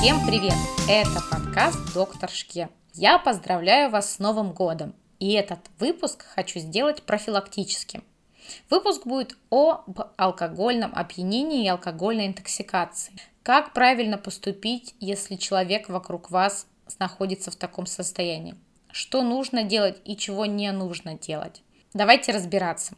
Всем привет! Это подкаст «Доктор Шке». Я поздравляю вас с Новым годом. И этот выпуск хочу сделать профилактическим. Выпуск будет об алкогольном опьянении и алкогольной интоксикации. Как правильно поступить, если человек вокруг вас находится в таком состоянии? Что нужно делать и чего не нужно делать? Давайте разбираться.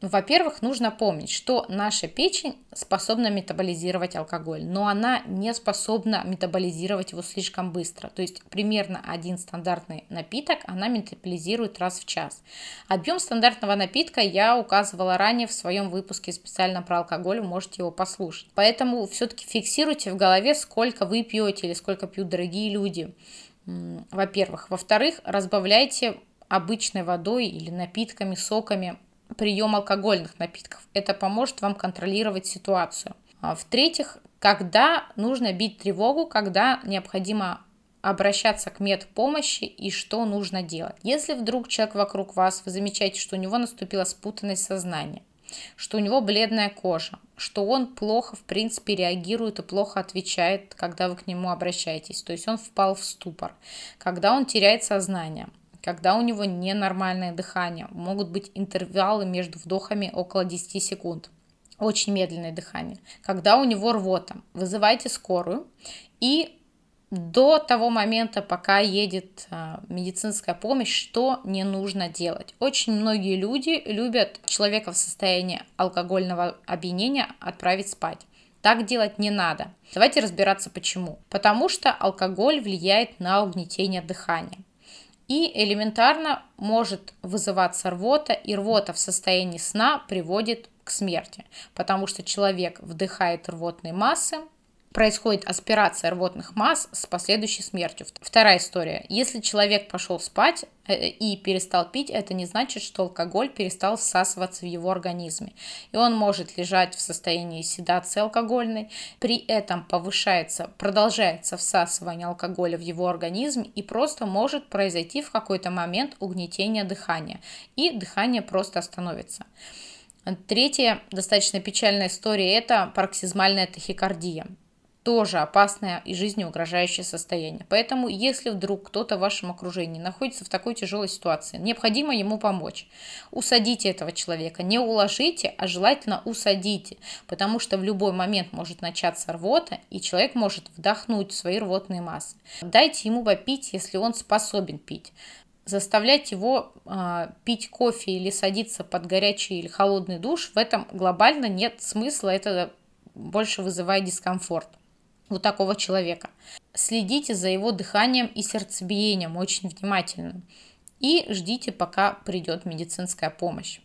Во-первых, нужно помнить, что наша печень способна метаболизировать алкоголь, но она не способна метаболизировать его слишком быстро. То есть примерно один стандартный напиток она метаболизирует раз в час. Объем стандартного напитка я указывала ранее в своем выпуске специально про алкоголь, можете его послушать. Поэтому все-таки фиксируйте в голове, сколько вы пьете или сколько пьют дорогие люди. Во-первых. Во-вторых, разбавляйте обычной водой или напитками, соками прием алкогольных напитков. Это поможет вам контролировать ситуацию. А В-третьих, когда нужно бить тревогу, когда необходимо обращаться к медпомощи и что нужно делать. Если вдруг человек вокруг вас, вы замечаете, что у него наступила спутанность сознания, что у него бледная кожа, что он плохо, в принципе, реагирует и плохо отвечает, когда вы к нему обращаетесь. То есть он впал в ступор, когда он теряет сознание, когда у него ненормальное дыхание, могут быть интервалы между вдохами около 10 секунд. Очень медленное дыхание. Когда у него рвота, вызывайте скорую и до того момента, пока едет а, медицинская помощь, что не нужно делать. Очень многие люди любят человека в состоянии алкогольного опьянения отправить спать. Так делать не надо. Давайте разбираться почему. Потому что алкоголь влияет на угнетение дыхания. И элементарно может вызываться рвота, и рвота в состоянии сна приводит к смерти, потому что человек вдыхает рвотные массы, происходит аспирация рвотных масс с последующей смертью. Вторая история. Если человек пошел спать э, и перестал пить, это не значит, что алкоголь перестал всасываться в его организме. И он может лежать в состоянии седации алкогольной, при этом повышается, продолжается всасывание алкоголя в его организм и просто может произойти в какой-то момент угнетение дыхания. И дыхание просто остановится. Третья достаточно печальная история – это пароксизмальная тахикардия тоже опасное и жизнеугрожающее состояние. Поэтому, если вдруг кто-то в вашем окружении находится в такой тяжелой ситуации, необходимо ему помочь. Усадите этого человека, не уложите, а желательно усадите, потому что в любой момент может начаться рвота, и человек может вдохнуть свои рвотные массы. Дайте ему попить, если он способен пить заставлять его э, пить кофе или садиться под горячий или холодный душ, в этом глобально нет смысла, это больше вызывает дискомфорт у такого человека. Следите за его дыханием и сердцебиением очень внимательно. И ждите, пока придет медицинская помощь.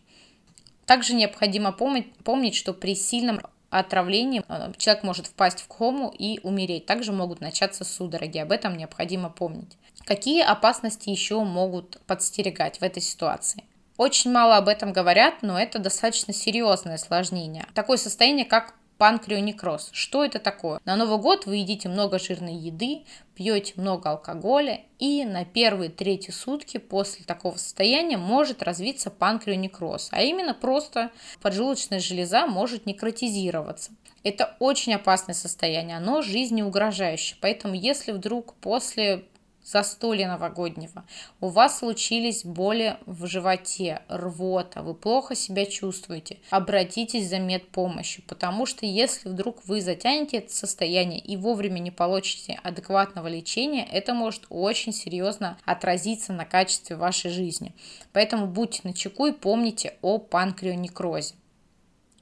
Также необходимо помнить, помнить, что при сильном отравлении э, человек может впасть в кому и умереть. Также могут начаться судороги. Об этом необходимо помнить. Какие опасности еще могут подстерегать в этой ситуации? Очень мало об этом говорят, но это достаточно серьезное осложнение. Такое состояние, как панкреонекроз. Что это такое? На Новый год вы едите много жирной еды, пьете много алкоголя, и на первые третьи сутки после такого состояния может развиться панкреонекроз, а именно просто поджелудочная железа может некротизироваться. Это очень опасное состояние, оно жизнеугрожающее. Поэтому если вдруг после застолья новогоднего, у вас случились боли в животе, рвота, вы плохо себя чувствуете, обратитесь за медпомощью, потому что если вдруг вы затянете это состояние и вовремя не получите адекватного лечения, это может очень серьезно отразиться на качестве вашей жизни. Поэтому будьте начеку и помните о панкреонекрозе.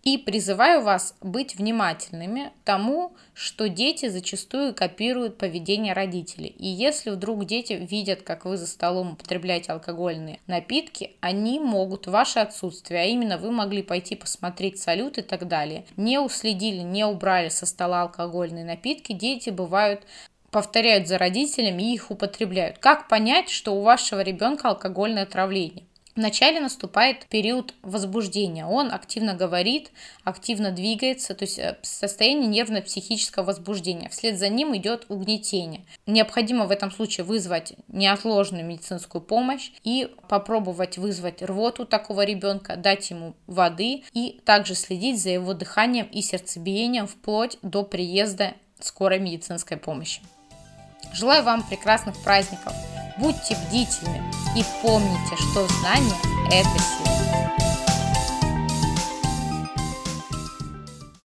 И призываю вас быть внимательными тому, что дети зачастую копируют поведение родителей. И если вдруг дети видят, как вы за столом употребляете алкогольные напитки, они могут ваше отсутствие, а именно вы могли пойти посмотреть салют и так далее, не уследили, не убрали со стола алкогольные напитки, дети бывают повторяют за родителями и их употребляют. Как понять, что у вашего ребенка алкогольное отравление? Вначале наступает период возбуждения. Он активно говорит, активно двигается, то есть э, состояние нервно-психического возбуждения. Вслед за ним идет угнетение. Необходимо в этом случае вызвать неотложную медицинскую помощь и попробовать вызвать рвоту такого ребенка, дать ему воды и также следить за его дыханием и сердцебиением вплоть до приезда скорой медицинской помощи. Желаю вам прекрасных праздников! Будьте бдительны и помните, что знание – это сила.